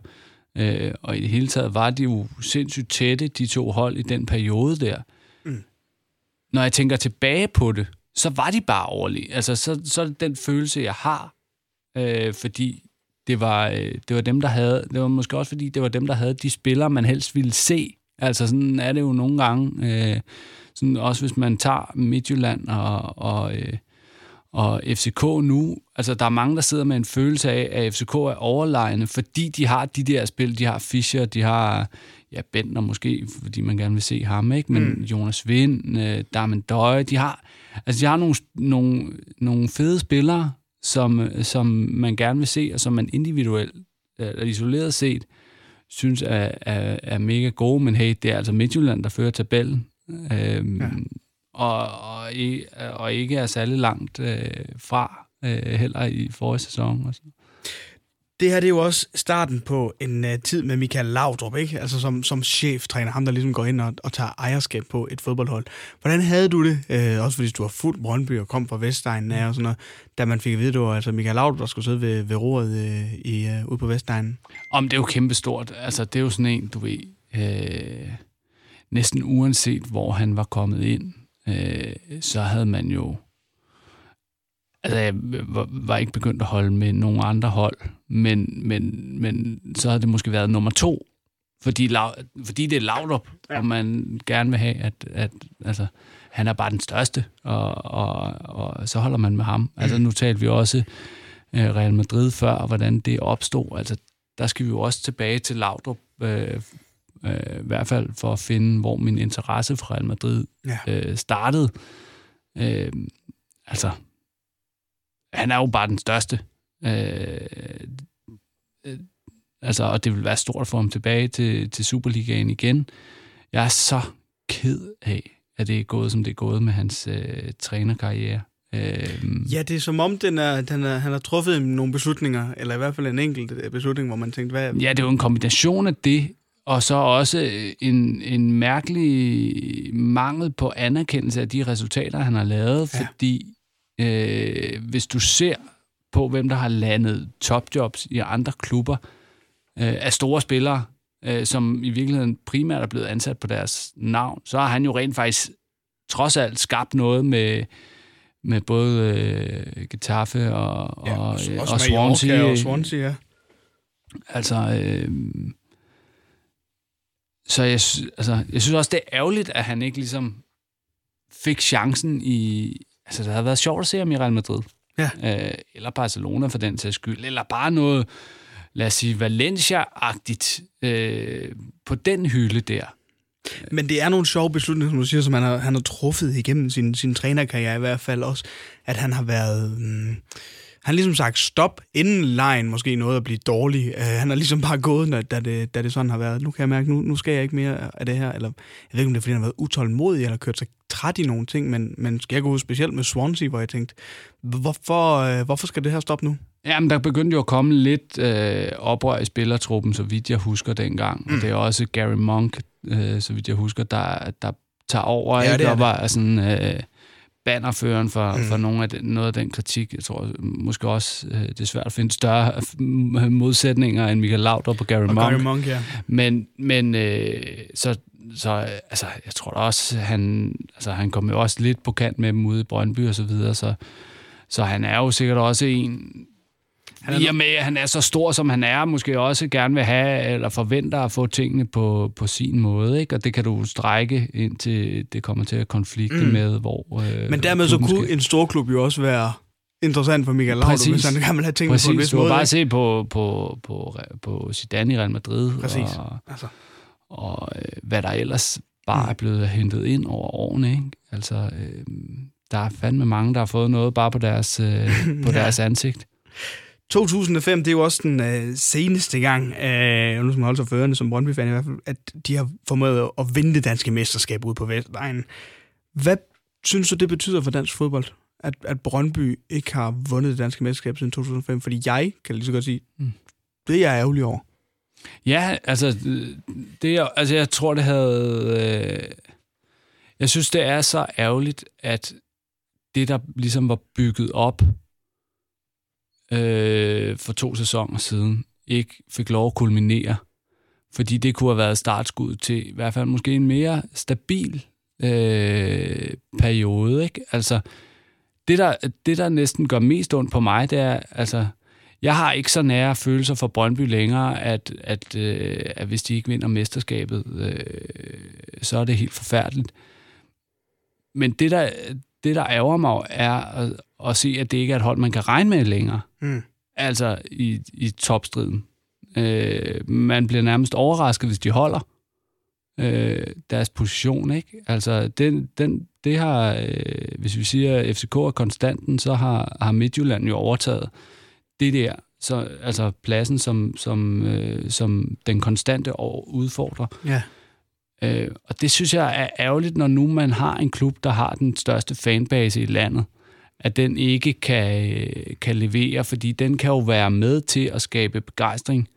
[SPEAKER 3] Øh, og i det hele taget var de jo sindssygt tætte, de to hold, i den periode der. Mm. Når jeg tænker tilbage på det, så var de bare overlige. Altså, så, så er det den følelse, jeg har, øh, fordi det var, øh, det var dem, der havde, det var måske også fordi, det var dem, der havde de spillere, man helst ville se. Altså sådan er det jo nogle gange, øh, sådan også hvis man tager Midtjylland og, og, øh, og FCK nu, altså der er mange, der sidder med en følelse af, at FCK er overlegne, fordi de har de der spil, de har Fischer, de har ja, Bentner måske, fordi man gerne vil se ham, ikke? men mm. Jonas Vind, øh, Darmen Døje, de har, altså de har nogle, nogle, nogle fede spillere, som, som man gerne vil se, og som man individuelt, eller isoleret set, synes er, er, er mega gode, men hey, det er altså Midtjylland, der fører tabellen, øhm, ja. og, og, og ikke er særlig langt øh, fra øh, heller i forrige sæson. Og så
[SPEAKER 2] det her det er jo også starten på en uh, tid med Michael Laudrup, ikke? Altså som, som cheftræner, ham der ligesom går ind og, og tager ejerskab på et fodboldhold. Hvordan havde du det, uh, også fordi du var fuldt Brøndby og kom fra Vestegnen og sådan noget, da man fik at vide, at det var altså Michael Laudrup, der skulle sidde ved, ved roret uh, i, uh, ude på Vestegnen?
[SPEAKER 3] Om det er jo kæmpestort. Altså det er jo sådan en, du ved, øh, næsten uanset hvor han var kommet ind, øh, så havde man jo Altså, jeg var ikke begyndt at holde med nogle andre hold, men, men, men så havde det måske været nummer to, fordi, fordi det er Laudrup, ja. og man gerne vil have, at, at altså, han er bare den største, og, og, og så holder man med ham. Altså, nu talte vi også uh, Real Madrid før, og hvordan det opstod. Altså, der skal vi jo også tilbage til Laudrup, øh, øh, i hvert fald for at finde, hvor min interesse for Real Madrid ja. øh, startede. Øh, altså, han er jo bare den største. Øh, øh, altså, og det vil være stort for ham tilbage til, til Superligaen igen. Jeg er så ked af, at det er gået, som det er gået med hans øh, trænerkarriere. Øh,
[SPEAKER 2] ja, det er som om, den er, den er, han har truffet nogle beslutninger, eller i hvert fald en enkelt beslutning, hvor man tænkte, hvad...
[SPEAKER 3] Ja, det er jo en kombination af det, og så også en, en mærkelig mangel på anerkendelse af de resultater, han har lavet, ja. fordi øh, hvis du ser på, hvem der har landet topjobs i andre klubber, øh, af store spillere, øh, som i virkeligheden primært er blevet ansat på deres navn, så har han jo rent faktisk trods alt skabt noget med, med både øh, Getafe og,
[SPEAKER 2] Ja,
[SPEAKER 3] og,
[SPEAKER 2] også
[SPEAKER 3] øh,
[SPEAKER 2] med
[SPEAKER 3] og Swansea.
[SPEAKER 2] Og Swansea, ja.
[SPEAKER 3] Altså, øh, så jeg, altså, jeg synes også, det er ærgerligt, at han ikke ligesom fik chancen i... Altså, det havde været sjovt at se ham i Real Madrid.
[SPEAKER 2] Ja.
[SPEAKER 3] Øh, eller Barcelona for den sags skyld. Eller bare noget, lad os sige, Valencia-agtigt øh, på den hylde der.
[SPEAKER 2] Men det er nogle sjove beslutninger, som du siger, som han har, han har truffet igennem sin, sin trænerkarriere i hvert fald også, at han har været... Mm, han har ligesom sagt stop, inden lejen måske nåede at blive dårlig. Uh, han har ligesom bare gået, når, da, det, da det sådan har været. Nu kan jeg mærke, nu, nu skal jeg ikke mere af det her. Eller, jeg ved ikke, om det er, fordi han har været utålmodig, eller kørt sig træt i nogle ting, men, men skal jeg gå ud specielt med Swansea, hvor jeg tænkte, hvorfor, uh, hvorfor skal det her stoppe nu?
[SPEAKER 3] Jamen, der begyndte jo at komme lidt øh, oprør i spillertruppen, så vidt jeg husker dengang. Mm. Og det er også Gary Monk, øh, så vidt jeg husker, der, der tager over.
[SPEAKER 2] Ja,
[SPEAKER 3] ikke?
[SPEAKER 2] det er
[SPEAKER 3] og
[SPEAKER 2] det.
[SPEAKER 3] var sådan, øh, bannerføren for,
[SPEAKER 2] Mm.
[SPEAKER 3] mm. for nogle af den, noget af den kritik. Jeg tror måske også, øh, det er svært at finde større øh, modsætninger end Michael Laudrup og Gary
[SPEAKER 2] Og
[SPEAKER 3] Monk.
[SPEAKER 2] Gary Monk, ja.
[SPEAKER 3] Men, men øh, så, så øh, altså, jeg tror da også, han, altså, han kom jo også lidt på kant med dem ude i Brøndby og så videre, så, så han er jo sikkert også en,
[SPEAKER 2] Han er
[SPEAKER 3] i og med, at han er så stor, som han er, måske også gerne vil have, eller forventer at få tingene på, på sin måde, ikke? Og det kan du strække indtil det kommer til at konflikte
[SPEAKER 2] Mm.
[SPEAKER 3] mm. med, hvor... Øh,
[SPEAKER 2] Men dermed så kunne
[SPEAKER 3] skal-
[SPEAKER 2] en stor klub jo også være interessant for Michael Laudrup, hvis han gerne have tingene
[SPEAKER 3] Præcis.
[SPEAKER 2] på en vis
[SPEAKER 3] du
[SPEAKER 2] måde.
[SPEAKER 3] bare
[SPEAKER 2] ikke?
[SPEAKER 3] se på, på, på, på Zidane i Real Madrid,
[SPEAKER 2] Præcis.
[SPEAKER 3] og,
[SPEAKER 2] Altså.
[SPEAKER 3] og øh, hvad der ellers bare er blevet hentet ind over årene. Ikke? Altså, øh, der er fandme mange, der har fået noget bare på deres, øh, på
[SPEAKER 2] Ja.
[SPEAKER 3] deres ansigt.
[SPEAKER 2] 2005, det er jo også den øh, seneste gang, øh, nu skal man holde sig førende som Brøndby-fan i hvert fald, at de har formået at vinde det danske mesterskab ude på Vestegnen. Hvad synes du, det betyder for dansk fodbold, at, at Brøndby ikke har vundet det danske mesterskab siden 2005? Fordi jeg kan lige så godt sige,
[SPEAKER 3] Mm.
[SPEAKER 2] det er jeg ærgerlig over.
[SPEAKER 3] Ja, altså, det, altså jeg tror, det havde... Øh, jeg synes, det er så ærgerligt, at det, der ligesom var bygget op øh, for to sæsoner siden, ikke fik lov at kulminere. Fordi det kunne have været startskud til i hvert fald måske en mere stabil øh, periode. Ikke? Altså, det der, det, der næsten gør mest ondt på mig, det er, altså, jeg har ikke så nære følelser for Brøndby længere, at, at, øh, at hvis de ikke vinder mesterskabet, øh, så er det helt forfærdeligt. Men det, der, det, der ærger mig, er at se, at det ikke er et hold, man kan regne med længere.
[SPEAKER 2] Mm.
[SPEAKER 3] Altså i, i topstriden. Øh, man bliver nærmest overrasket, hvis de holder øh, deres position. Ikke? Altså, den, den, det har, øh, hvis vi siger, at FCK er konstanten, så har, har Midtjylland jo overtaget det der, så, altså pladsen som, som, øh, som den konstante og udfordrer.
[SPEAKER 2] Ja.
[SPEAKER 3] Øh, og det synes jeg er ærgerligt, når nu man har en klub, der har den største fanbase i landet, at den ikke kan, kan levere, fordi den kan jo være med til at skabe begejstring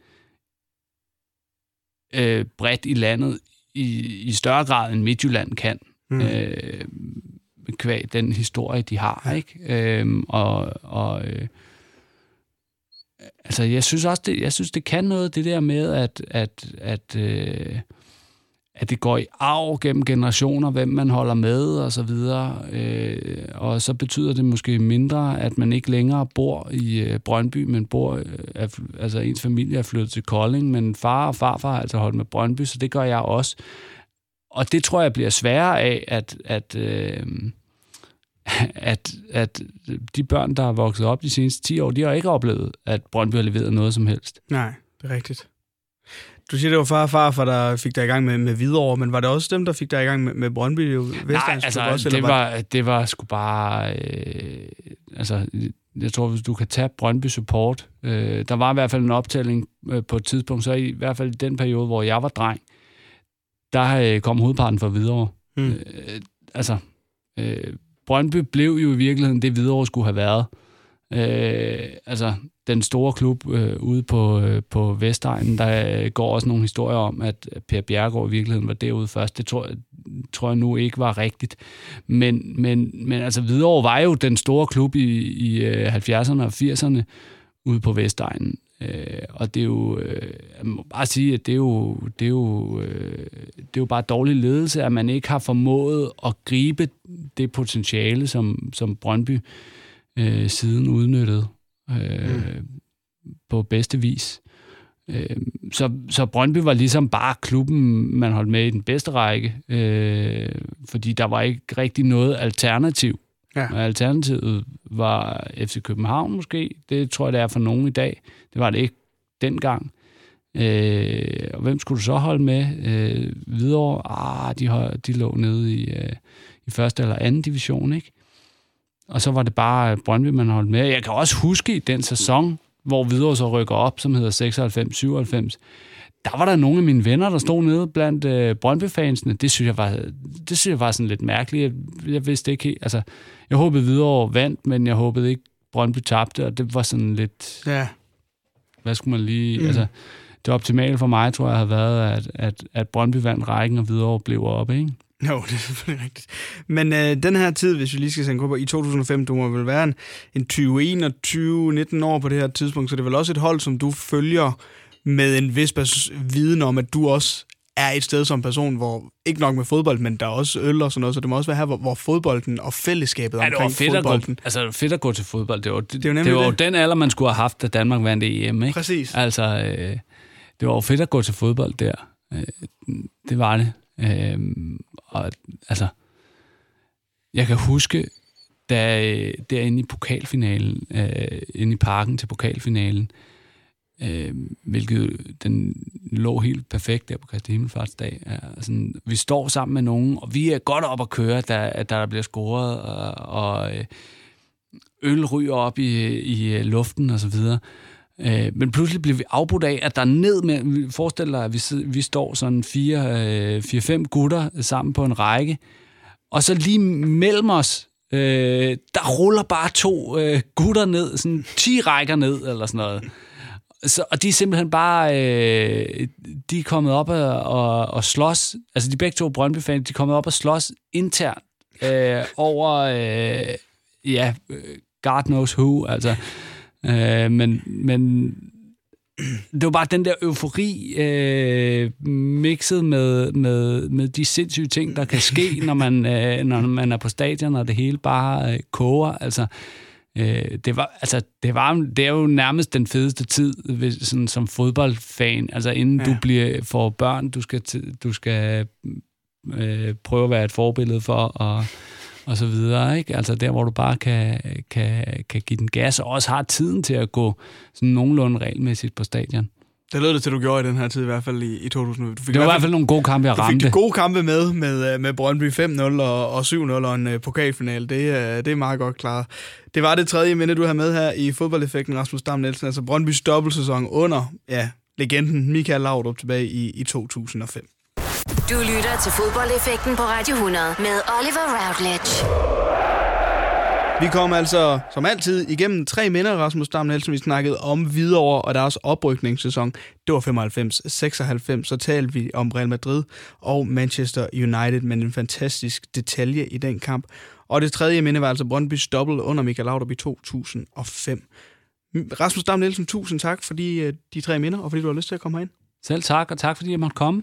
[SPEAKER 3] øh, bredt i landet i, i større grad, end Midtjylland kan.
[SPEAKER 2] Mm.
[SPEAKER 3] Øh, kvæg den historie, de har. Ja. Ikke? Øhm, og og øh, altså, jeg synes også, det, jeg synes, det kan noget, det der med, at, at, at, øh, at det går i arv gennem generationer, hvem man holder med og så videre. Øh, og så betyder det måske mindre, at man ikke længere bor i øh, Brøndby, men bor, øh, altså ens familie er flyttet til Kolding, men far og farfar har altså holdt med Brøndby, så det gør jeg også. Og det tror jeg bliver sværere af, at, at, øh, at, at de børn, der har vokset op de seneste 10 år, de har ikke oplevet, at Brøndby har leveret noget som helst.
[SPEAKER 2] Nej, det er rigtigt. Du siger, det var far og far, for der fik dig i gang med, med Hvidovre, men var det også dem, der fik dig i gang med, med Brøndby?
[SPEAKER 3] Nej, altså,
[SPEAKER 2] også,
[SPEAKER 3] det, var, det var sgu bare... Øh, altså, jeg tror, hvis du kan tage Brøndby Support, øh, der var i hvert fald en optælling øh, på et tidspunkt, så i, i hvert fald i den periode, hvor jeg var dreng, der øh, kom hovedparten fra Hvidovre.
[SPEAKER 2] Mm.
[SPEAKER 3] Øh, altså, øh, Brøndby blev jo i virkeligheden det, Hvidovre skulle have været. Øh, Øh, altså, den store klub øh, ude på, øh, på Vestegnen, der øh, går også nogle historier om, at Per Bjergård i virkeligheden var derude først. Det tror, tror jeg nu ikke var rigtigt. Men, men, men altså, Hvidovre var jo den store klub i, i øh, 70'erne og 80'erne ude på Vestegnen. Øh, og det er jo, øh, jeg må bare sige, at det er jo, det er jo, øh, det er jo bare dårlig ledelse, at man ikke har formået at gribe det potentiale, som, som Brøndby øh, siden udnyttede øh, mm. på bedste vis. Øh, så, så Brøndby var ligesom bare klubben, man holdt med i den bedste række, øh, fordi der var ikke rigtig noget alternativ. Ja. Og alternativet var FC København måske. Det tror jeg, det er for nogen i dag. Det var det ikke dengang. Øh, og hvem skulle du så holde med? Øh, videre, ah, de, de lå nede i, øh, i første eller anden division, ikke? Og så var det bare Brøndby, man holdt med. Jeg kan også huske i den sæson, hvor Hvidovre så rykker op, som hedder 96-97, der var der nogle af mine venner, der stod nede blandt øh, Brøndby-fansene. Det synes jeg var, det synes jeg var sådan lidt mærkeligt. Jeg, jeg vidste ikke helt, altså, jeg håbede videre vandt, men jeg håbede ikke, Brøndby tabte, og det var sådan lidt...
[SPEAKER 2] Ja.
[SPEAKER 3] Hvad skulle man lige... Mm. Altså, det optimale for mig, tror jeg, har været, at, at, at Brøndby vandt rækken, og videre blev op, ikke?
[SPEAKER 2] Jo, det er selvfølgelig rigtigt. Men øh, den her tid, hvis vi lige skal sende på, i 2005, du må vel være en, en 20-21-19 år på det her tidspunkt, så det er vel også et hold, som du følger med en vis viden om, at du også er et sted som person, hvor ikke nok med fodbold, men der er også øl og sådan noget, så det må også være her, hvor, hvor fodbolden og fællesskabet ja, omkring fodbolden...
[SPEAKER 3] At gå, altså, fedt at gå til fodbold. Det var, det, det, var, det var det. den alder, man skulle have haft, da Danmark vandt EM, ikke?
[SPEAKER 2] Præcis.
[SPEAKER 3] Altså, øh, det var jo fedt at gå til fodbold der. Øh, det var det. Øh, og altså, jeg kan huske, da øh, derinde i pokalfinalen, øh, inde i parken til pokalfinalen, øh, hvilket den lå helt perfekt der på Kristi Himmelfartsdag. sådan, vi står sammen med nogen, og vi er godt op at køre, da, der bliver scoret, og, og øh, øl ryger op i, i øh, luften og så videre. Øh, Øh, men pludselig bliver vi afbrudt af, at der ned med, forestil dig, at vi, vi står sådan fire, øh, fire-fem gutter sammen på en række, og så lige mellem os, øh, der ruller bare to øh, gutter ned, sådan 10 rækker ned, eller sådan noget. Så, og de er simpelthen bare, øh, de er kommet op og, og, og slås, altså de begge to Brøndby-fans, de er kommet op og slås internt øh, over, øh, ja, øh, God knows who, altså. Øh, men, men det var bare den der eufori øh, mixet med, med, med de sindssyge ting, der kan ske, når man, øh, når man er på stadion, og det hele bare øh, koger. Altså, øh, det, var, altså, det, var, det er jo nærmest den fedeste tid hvis, sådan, som fodboldfan. Altså inden ja. du bliver for børn, du skal, du skal øh, prøve at være et forbillede for, og og så videre, ikke? Altså der, hvor du bare kan, kan, kan give den gas, og også har tiden til at gå sådan nogenlunde regelmæssigt på stadion.
[SPEAKER 2] Det lød det til, du gjorde i den her tid, i hvert fald i, i 2000.
[SPEAKER 3] Du fik det var i hvert fald nogle gode kampe, jeg ramte.
[SPEAKER 2] Du fik gode kampe med, med, med Brøndby 5-0 og, og 7-0 og en uh, pokalfinal. Det, uh, det er meget godt klaret. Det var det tredje minde, du har med her i fodboldeffekten, Rasmus Dam Nielsen. Altså Brøndbys dobbeltsæson under ja, legenden Michael Laudrup tilbage i, i 2005.
[SPEAKER 1] Du lytter til fodboldeffekten på Radio 100 med Oliver Routledge.
[SPEAKER 2] Vi kom altså, som altid, igennem tre minder, Rasmus Dam Nielsen. Vi snakkede om Hvidovre og deres oprykningssæson. Det var 95-96. Så talte vi om Real Madrid og Manchester United, men en fantastisk detalje i den kamp. Og det tredje minde var altså Brøndby's dobbelt under Michael Laudrup i 2005. Rasmus Dam Nielsen, tusind tak for de, øh, de tre minder, og fordi du har lyst til at komme herind.
[SPEAKER 3] Selv tak, og tak fordi jeg måtte komme.